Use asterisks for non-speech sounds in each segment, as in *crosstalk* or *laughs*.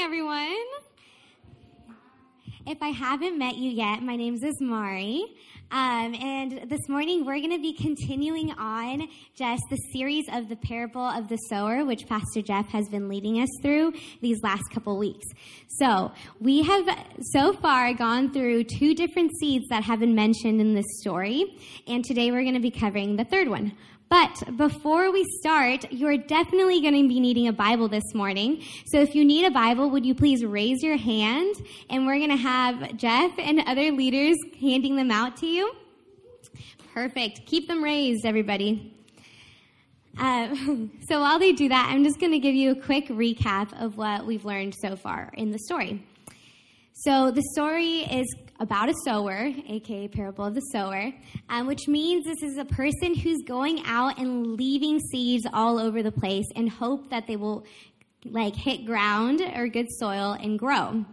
everyone. If I haven't met you yet, my name is Mari. Um, and this morning we're going to be continuing on just the series of the parable of the sower, which Pastor Jeff has been leading us through these last couple weeks. So we have so far gone through two different seeds that have been mentioned in this story. And today we're going to be covering the third one, but before we start, you're definitely going to be needing a Bible this morning. So if you need a Bible, would you please raise your hand? And we're going to have Jeff and other leaders handing them out to you. Perfect. Keep them raised, everybody. Uh, *laughs* so while they do that, I'm just going to give you a quick recap of what we've learned so far in the story. So the story is about a sower, aka parable of the sower, um, which means this is a person who's going out and leaving seeds all over the place and hope that they will like hit ground or good soil and grow.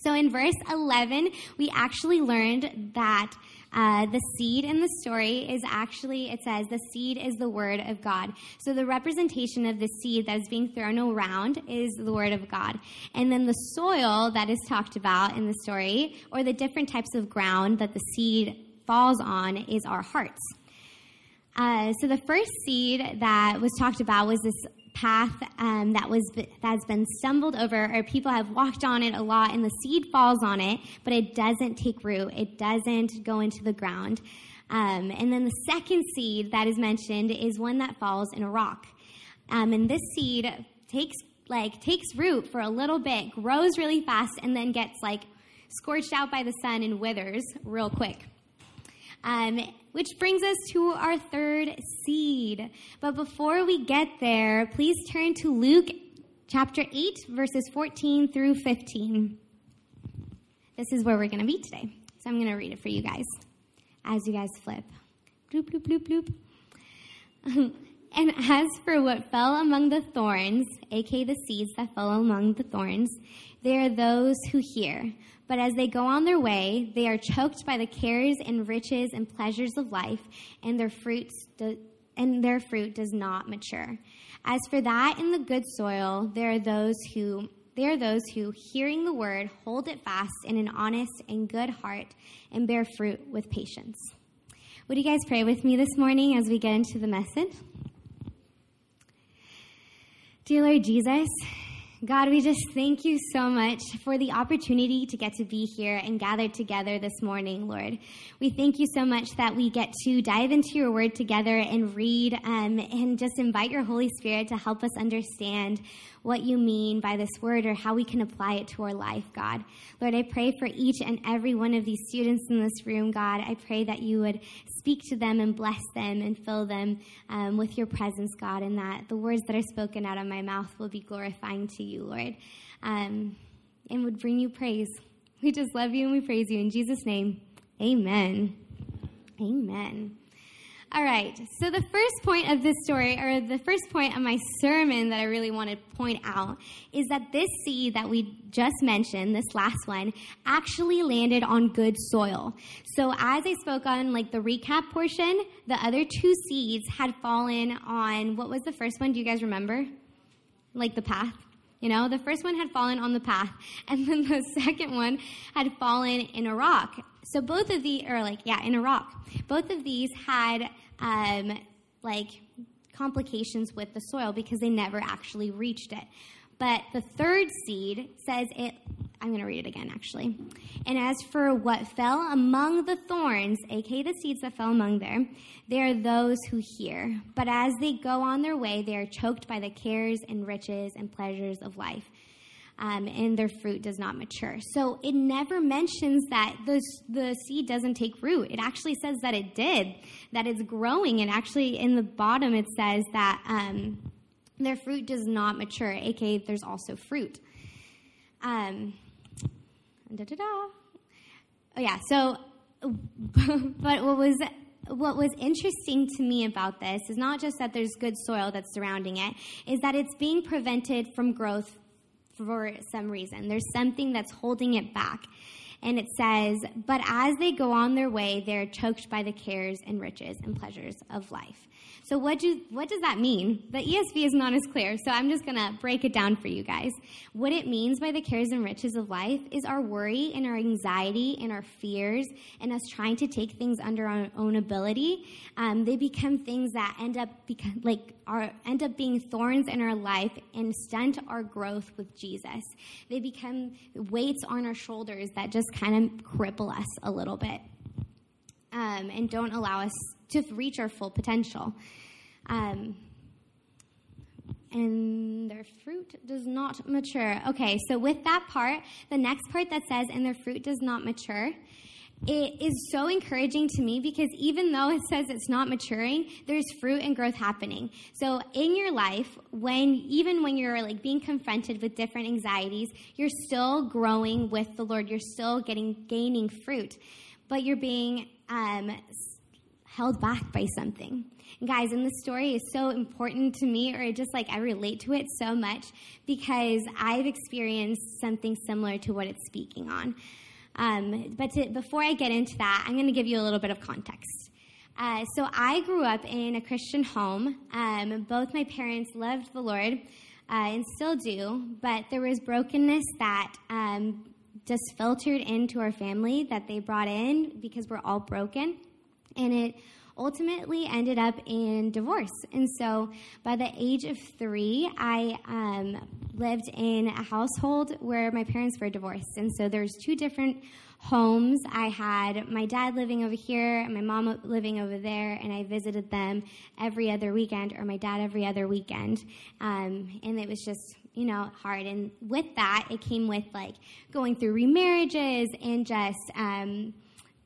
So in verse 11, we actually learned that uh, the seed in the story is actually, it says, the seed is the word of God. So the representation of the seed that is being thrown around is the word of God. And then the soil that is talked about in the story, or the different types of ground that the seed falls on, is our hearts. Uh, so the first seed that was talked about was this path um, that was that's been stumbled over, or people have walked on it a lot, and the seed falls on it, but it doesn't take root. It doesn't go into the ground. Um, and then the second seed that is mentioned is one that falls in a rock. Um, and this seed takes like takes root for a little bit, grows really fast, and then gets like scorched out by the sun and withers real quick. Um, which brings us to our third seed. But before we get there, please turn to Luke chapter 8, verses 14 through 15. This is where we're going to be today. So I'm going to read it for you guys as you guys flip. Bloop, bloop, bloop, bloop. *laughs* and as for what fell among the thorns, aka the seeds that fell among the thorns, they are those who hear. But as they go on their way, they are choked by the cares and riches and pleasures of life, and their fruits do, and their fruit does not mature. As for that in the good soil, there are those who they are those who, hearing the word, hold it fast in an honest and good heart and bear fruit with patience. Would you guys pray with me this morning as we get into the message? Dear Lord Jesus, God, we just thank you so much for the opportunity to get to be here and gather together this morning, Lord. We thank you so much that we get to dive into your word together and read um, and just invite your Holy Spirit to help us understand what you mean by this word or how we can apply it to our life, God. Lord, I pray for each and every one of these students in this room, God. I pray that you would speak to them and bless them and fill them um, with your presence, God, and that the words that are spoken out of my mouth will be glorifying to you, Lord, um, and would bring you praise. We just love you and we praise you. In Jesus' name, amen. Amen. All right, so the first point of this story, or the first point of my sermon that I really want to point out, is that this seed that we just mentioned, this last one, actually landed on good soil. So as I spoke on like the recap portion, the other two seeds had fallen on, what was the first one? Do you guys remember? Like the path? You know, the first one had fallen on the path, *laughs* and then the second one had fallen in a rock. So both of the, or like, yeah, in a rock. Both of these had um, like complications with the soil because they never actually reached it. But the third seed says it, I'm going to read it again actually. And as for what fell among the thorns, aka the seeds that fell among there, they are those who hear. But as they go on their way, they are choked by the cares and riches and pleasures of life um, and their fruit does not mature. So it never mentions that the, the seed doesn't take root. It actually says that it did, that it's growing. And actually, in the bottom, it says that um, their fruit does not mature, aka, there's also fruit. Um, da da da. Oh, yeah, so, *laughs* but what was what was interesting to me about this is not just that there's good soil that's surrounding it, is that it's being prevented from growth for some reason. There's something that's holding it back. And it says, But as they go on their way, they're choked by the cares and riches and pleasures of life. So what do what does that mean? The ESV is not as clear, so I'm just going to break it down for you guys. What it means by the cares and riches of life is our worry and our anxiety and our fears and us trying to take things under our own ability. Um, they become things that end up become, like are end up being thorns in our life and stunt our growth with Jesus. They become weights on our shoulders that just kind of cripple us a little bit. Um, and don't allow us to reach our full potential. Um, and their fruit does not mature. Okay, so with that part, the next part that says, and their fruit does not mature, it is so encouraging to me because even though it says it's not maturing, there's fruit and growth happening. So in your life, when even when you're like being confronted with different anxieties, you're still growing with the Lord. You're still getting gaining fruit, but you're being um, held back by something. Guys, and this story is so important to me, or just like I relate to it so much because I've experienced something similar to what it's speaking on. Um, but to, before I get into that, I'm going to give you a little bit of context. Uh, so I grew up in a Christian home. Um, both my parents loved the Lord uh, and still do, but there was brokenness that um, just filtered into our family that they brought in because we're all broken and it ultimately ended up in divorce. And so by the age of three, I um, lived in a household where my parents were divorced. And so there's two different homes. I had my dad living over here and my mom living over there, and I visited them every other weekend, or my dad every other weekend. Um, and it was just you know, hard. And with that, it came with like going through remarriages and just um,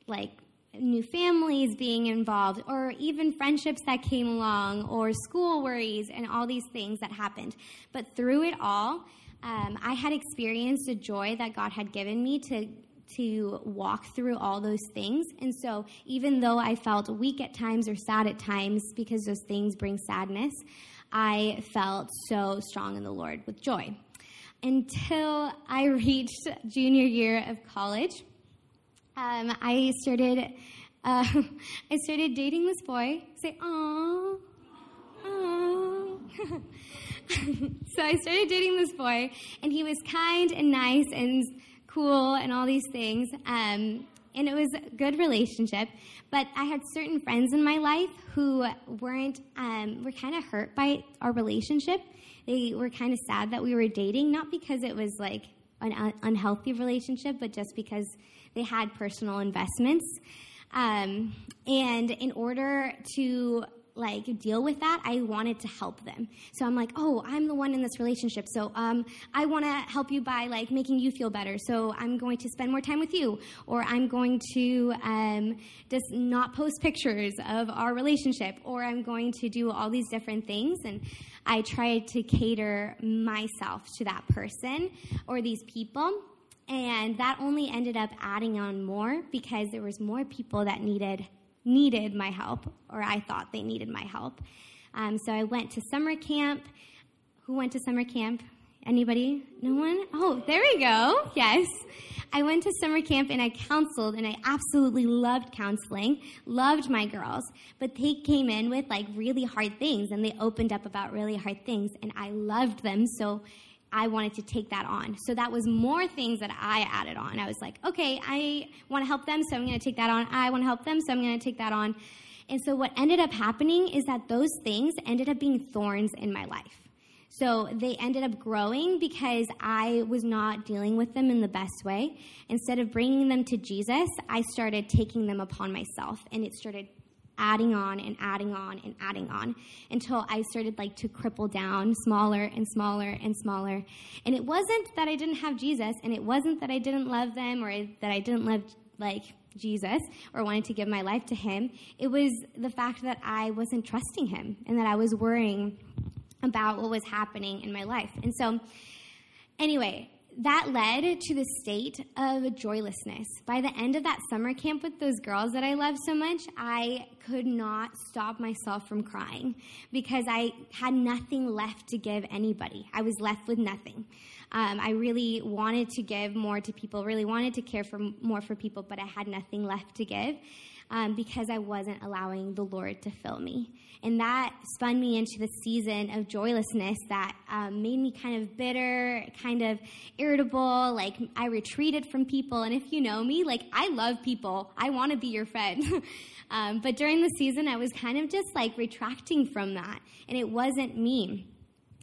like new families being involved, or even friendships that came along, or school worries, and all these things that happened. But through it all, um, I had experienced the joy that God had given me to to walk through all those things. And so, even though I felt weak at times or sad at times, because those things bring sadness, I felt so strong in the Lord with joy. Until I *laughs* reached junior year of college, um, I started uh, *laughs* I started dating this boy. Say, "Aww, aww." *laughs* so I started dating this boy, and he was kind and nice and cool and all these things. Um, and it was a good relationship. But I had certain friends in my life who weren't um, were kind of hurt by our relationship. They were kind of sad that we were dating, not because it was like an un- unhealthy relationship, but just because they had personal investments. Um, and in order to like deal with that, I wanted to help them. So I'm like, oh, I'm the one in this relationship. So um, I want to help you by like making you feel better. So I'm going to spend more time with you, or I'm going to um, just not post pictures of our relationship, or I'm going to do all these different things. And I tried to cater myself to that person or these people. And that only ended up adding on more because there was more people that needed needed my help, or I thought they needed my help. Um, so I went to summer camp. Who went to summer camp? Anybody? No one? Oh, there we go. Yes. I went to summer camp and I counseled, and I absolutely loved counseling, loved my girls. But they came in with like really hard things, and they opened up about really hard things, and I loved them. So I wanted to take that on. So that was more things that I added on. I was like, okay, I want to help them, so I'm going to take that on. I want to help them, so I'm going to take that on. And so what ended up happening is that those things ended up being thorns in my life. So they ended up growing because I was not dealing with them in the best way. Instead of bringing them to Jesus, I started taking them upon myself, and it started adding on and adding on and adding on until I started like to cripple down smaller and smaller and smaller. And it wasn't that I didn't have Jesus and it wasn't that I didn't love them or that I didn't love like Jesus or wanted to give my life to him. It was the fact that I wasn't trusting him and that I was worrying about what was happening in my life. And so anyway, that led to the state of joylessness. By the end of that summer camp with those girls that I loved so much, I could not stop myself from crying because I had nothing left to give anybody. I was left with nothing. Um, I really wanted to give more to people, really wanted to care for more for people, but I had nothing left to give um, because I wasn't allowing the Lord to fill me. And that spun me into the season of joylessness that um, made me kind of bitter, kind of irritable. Like I retreated from people. And if you know me, like I love people, I want to be your friend. *laughs* um, but during the season, I was kind of just like retracting from that. And it wasn't me.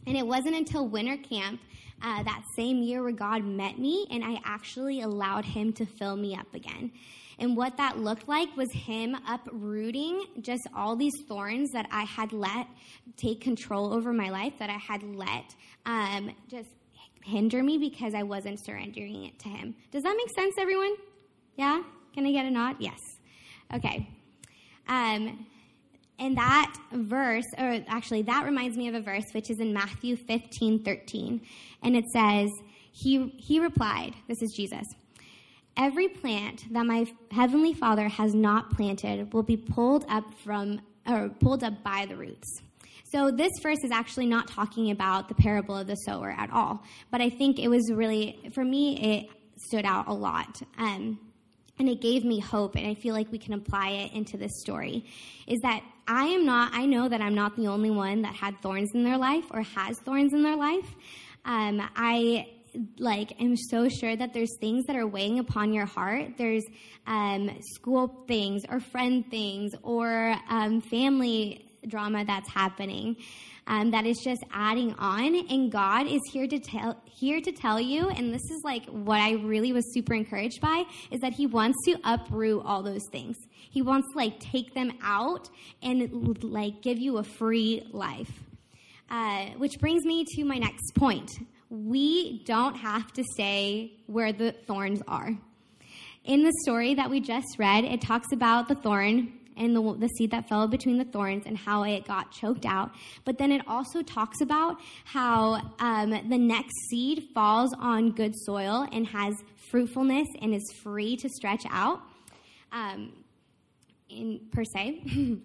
And it wasn't until winter camp uh, that same year where God met me and I actually allowed Him to fill me up again. And what that looked like was him uprooting just all these thorns that I had let take control over my life, that I had let um, just hinder me because I wasn't surrendering it to him. Does that make sense, everyone? Yeah? Can I get a nod? Yes. Okay. Um, and that verse, or actually, that reminds me of a verse which is in Matthew 15 13. And it says, He, he replied, This is Jesus. Every plant that my heavenly Father has not planted will be pulled up from or pulled up by the roots. So this verse is actually not talking about the parable of the sower at all, but I think it was really for me it stood out a lot. Um, and it gave me hope, and I feel like we can apply it into this story. Is that I am not, I know that I'm not the only one that had thorns in their life or has thorns in their life. Um, I like i'm so sure that there's things that are weighing upon your heart. There's um, school things or friend things or um, family drama that's happening. Um, that is just adding on and god is here to tell here to tell you and this is like what i really was super encouraged by is that he wants to uproot all those things he wants to like take them out and like give you a free life uh, which brings me to my next point we don't have to stay where the thorns are. In the story that we just read, it talks about the thorn and the, the, seed that fell between the thorns and how it got choked out. But then it also talks about how um, the next seed falls on good soil and has fruitfulness and is free to stretch out, um, in per se. *laughs*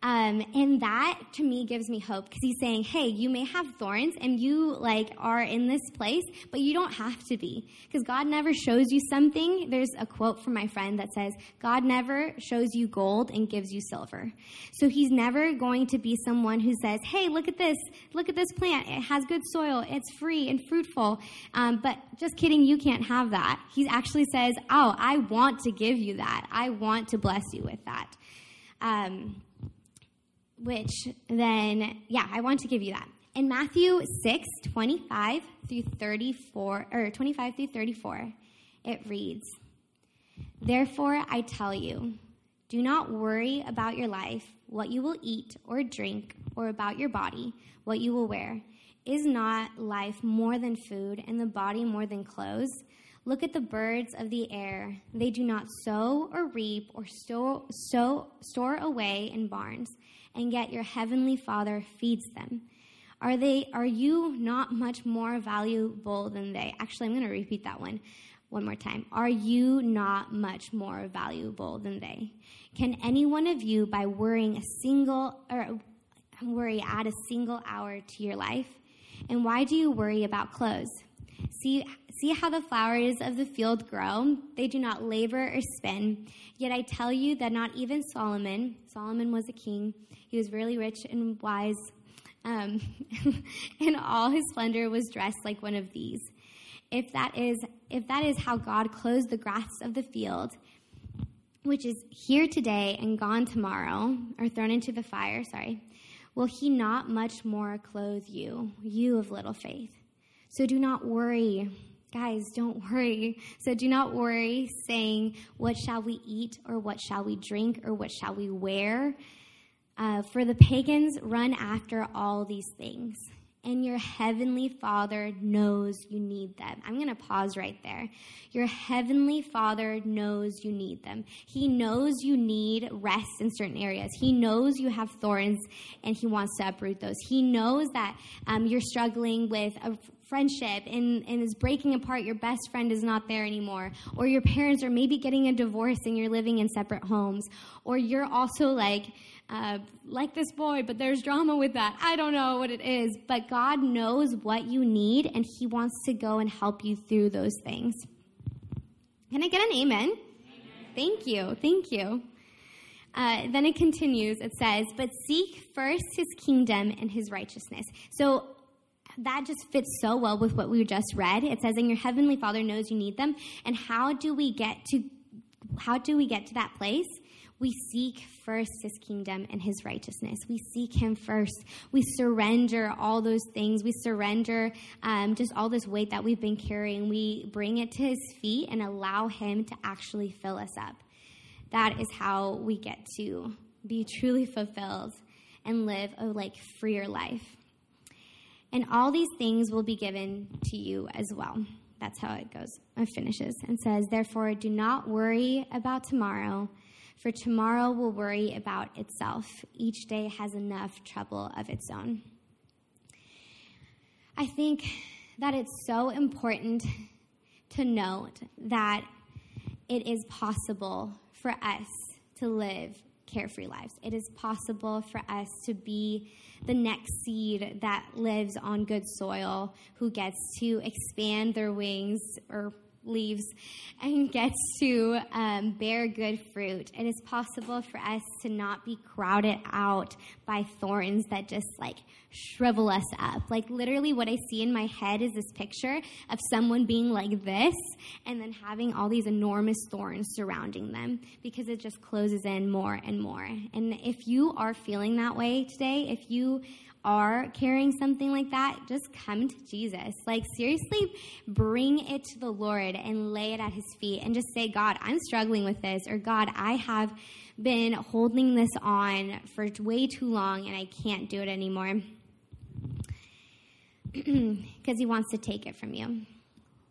Um, and that to me gives me hope because he's saying, hey, you may have thorns and you like are in this place, but you don't have to be because God never shows you something. There's a quote from my friend that says, God never shows you gold and gives you silver. So he's never going to be someone who says, hey, look at this, look at this plant. It has good soil. It's free and fruitful. Um, but just kidding, you can't have that. He actually says, oh, I want to give you that. I want to bless you with that. Um, which then, yeah, I want to give you that. In Matthew 6, 25 through 34, or 25 through 34, it reads, Therefore I tell you, do not worry about your life, what you will eat or drink, or about your body, what you will wear. Is not life more than food, and the body more than clothes? Look at the birds of the air. They do not sow or reap or store, sow, store away in barns and yet your heavenly Father feeds them. Are they are you not much more valuable than they? Actually, I'm going to repeat that one one more time. Are you not much more valuable than they? Can any one of you by worrying a single or worry add a single hour to your life? And why do you worry about clothes? See see how the flowers of the field grow? They do not labor or spin. Yet I tell you that not even Solomon, Solomon was a king, he was really rich and wise. Um, *laughs* in all his splendor was dressed like one of these. If that is if that is how God clothes the grass of the field, which is here today and gone tomorrow, or thrown into the fire, sorry, will he not much more clothe you, you of little faith? So do not worry. Guys, don't *laughs* worry. So do not worry saying, What shall we eat, or what shall we drink, or what shall we wear? Uh, for the pagans run after all these things, and your heavenly Father knows you need them. I'm going to pause right there. Your heavenly Father knows you need them. He knows you need rest in certain areas. He knows you have thorns, and He wants to uproot those. He knows that um, you're struggling with a friendship and, and is breaking apart, your best friend is not there anymore, or your parents are maybe getting a divorce and you're living in separate homes, or you're also like, uh, like this boy, but there's drama with that. I don't know what it is, but God knows what you need and He wants to go and help you through those things. Can I get an amen? amen. Thank you. Thank you. Uh, then it continues. It says, But seek first his kingdom and his righteousness. So that just fits so well with what we just read. It says, And your heavenly Father knows you need them. And how do we get to how do we get to that place? We seek first his kingdom and his righteousness. We seek him first. We surrender all those things. We surrender um, just all this weight that we've been carrying. We bring it to his feet and allow him to actually fill us up. That is how we get to be truly fulfilled and live a like freer life. And all these things will be given to you as well. That's how it goes. It finishes and says, Therefore, do not worry about tomorrow for tomorrow will worry about itself. Each day has enough trouble of its own. I think that it's so important to note that it is possible for us to live carefree lives. It is possible for us to be the next seed that lives on good soil, who gets to expand their wings or leaves and gets to um, bear good fruit. It is possible for us to not be crowded out by thorns that just like shrivel us up. Like literally, what I see in my head is this picture of someone being like this and then having all these enormous thorns surrounding them because it just closes in more and more. And if you are feeling that way today, if you are carrying something like that, just come to Jesus. Like, seriously, bring it to the Lord and lay it at His feet and just say, God, I'm struggling with this, or God, I have been holding this on for way too long and I can't do it anymore. *clears throat* Because He wants to take it from you.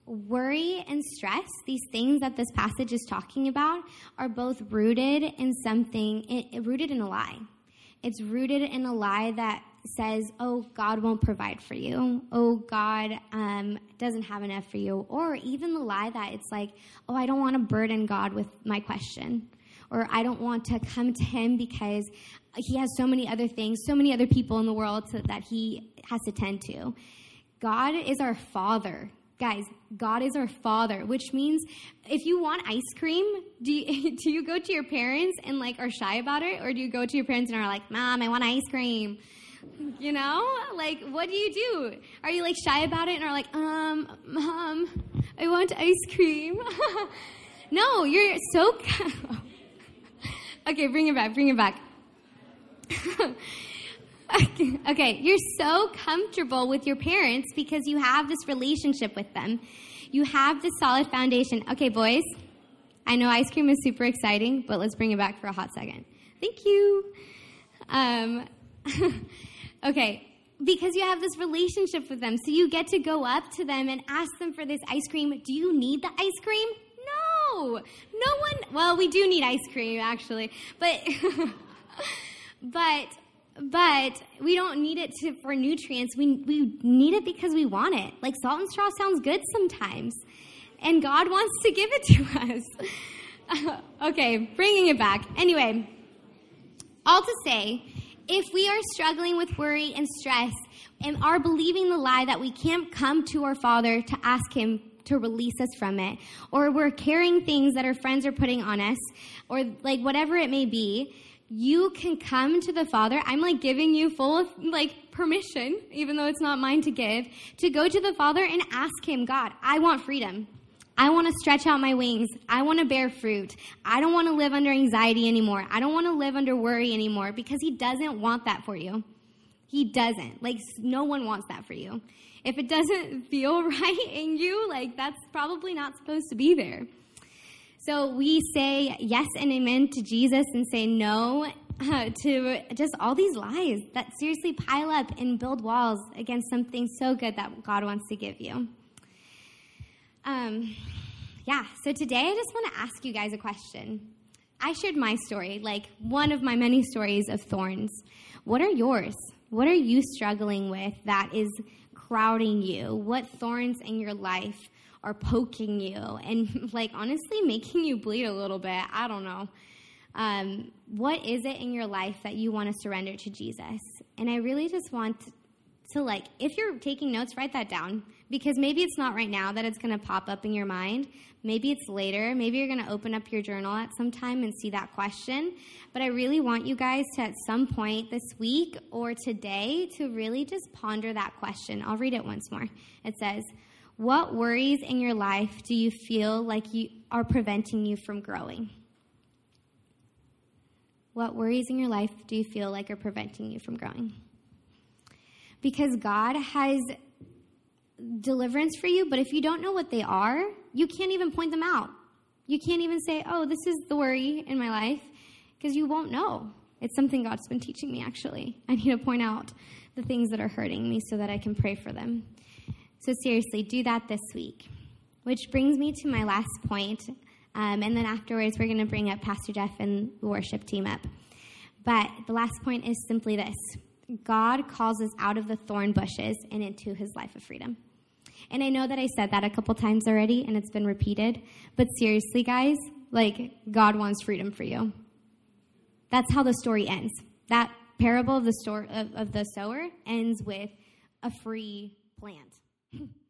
Worry and stress, these things that this passage is talking about, are both rooted in something, rooted in a lie. It's rooted in a lie that says, oh, God won't provide for you. Oh, God um, doesn't have enough for you. Or even the lie that it's like, oh, I don't want to burden God with my question. Or I don't want to come to Him because He has so many other things, so many other people in the world to, that He has to tend to. God is our Father. Guys, God is our Father, which means if you want ice cream, do you, *laughs* do you go to your parents and like are shy about it, or do you go to your parents and are like, "Mom, I want ice cream"? You know, like what do you do? Are you like shy about it and are like, "Um, mom, I want ice cream"? *laughs* no, you're so. *laughs* okay, bring it back. Bring it back. *laughs* okay, you're so comfortable with your parents because you have this relationship with them. You have this solid foundation. Okay, boys, I know ice cream is super exciting, but let's bring it back for a hot second. Thank you. Um, okay, because you have this relationship with them. So you get to go up to them and ask them for this ice cream. Do you need the ice cream? No. No one, well, we do need ice cream actually, but, *laughs* but but we don't need it to, for nutrients. We, we need it because we want it. Like salt and straw sounds good sometimes, and God *laughs* wants to give it to us. *laughs* okay, bringing it back. Anyway, all to say, if we are struggling with worry and stress and are believing the lie that we can't come to our Father to ask Him to release us from it, or we're carrying things that our friends are putting on us, or like whatever it may be, you can come to the Father. I'm like giving you full of like permission, even though it's not mine to give, to go to the Father and ask Him, God, I want freedom. I want to stretch out my wings. I want to bear fruit. I don't want to live under anxiety anymore. I don't want to live under worry anymore because He doesn't want that for you. He doesn't. Like, no one wants that for you. If it doesn't *laughs* feel *laughs* right in you, like, that's probably not supposed to be there. So we say yes and amen to Jesus and say no uh, *laughs* to just all these lies that seriously pile up and build walls against something so good that God wants to give you. Um, yeah, so today I just want to ask you guys a question. I shared my story, like one of my many stories of thorns. What are yours? What are you struggling with that is crowding you? What thorns in your life are poking you and, *laughs* like, honestly, making you bleed a little bit? I don't know. Um, what is it in your life that you want to surrender to Jesus? And I really just want to, like, if you're taking notes, write that down because maybe it's not right now that it's going to pop up in your mind. Maybe it's later. Maybe you're going to open up your journal at some time and see that question. But I really want you guys to, at some point this week or today, to really just ponder that question. I'll read it once more. It says, What worries in your life do you feel like you are preventing you from growing? What worries in your life do you feel like are preventing you from growing? Because God has deliverance for you, but if you don't know what they are, you can't even point them out. You can't even say, oh, this is the worry in my life, because you won't know. It's something God's been teaching me, actually. I need to point out the things that are hurting me so that I can pray for them. So, seriously, do that this week. Which brings me to my last point, um, and then afterwards, we're going to bring up Pastor Jeff and the worship team up. But the last point is simply this God calls us out of the thorn bushes and into his life of freedom. And I know that I said that a couple times already and it's been repeated, but seriously, guys, like, God wants freedom for you. That's how the story ends. That parable of the, story, of, of the sower ends with a free plant. *laughs*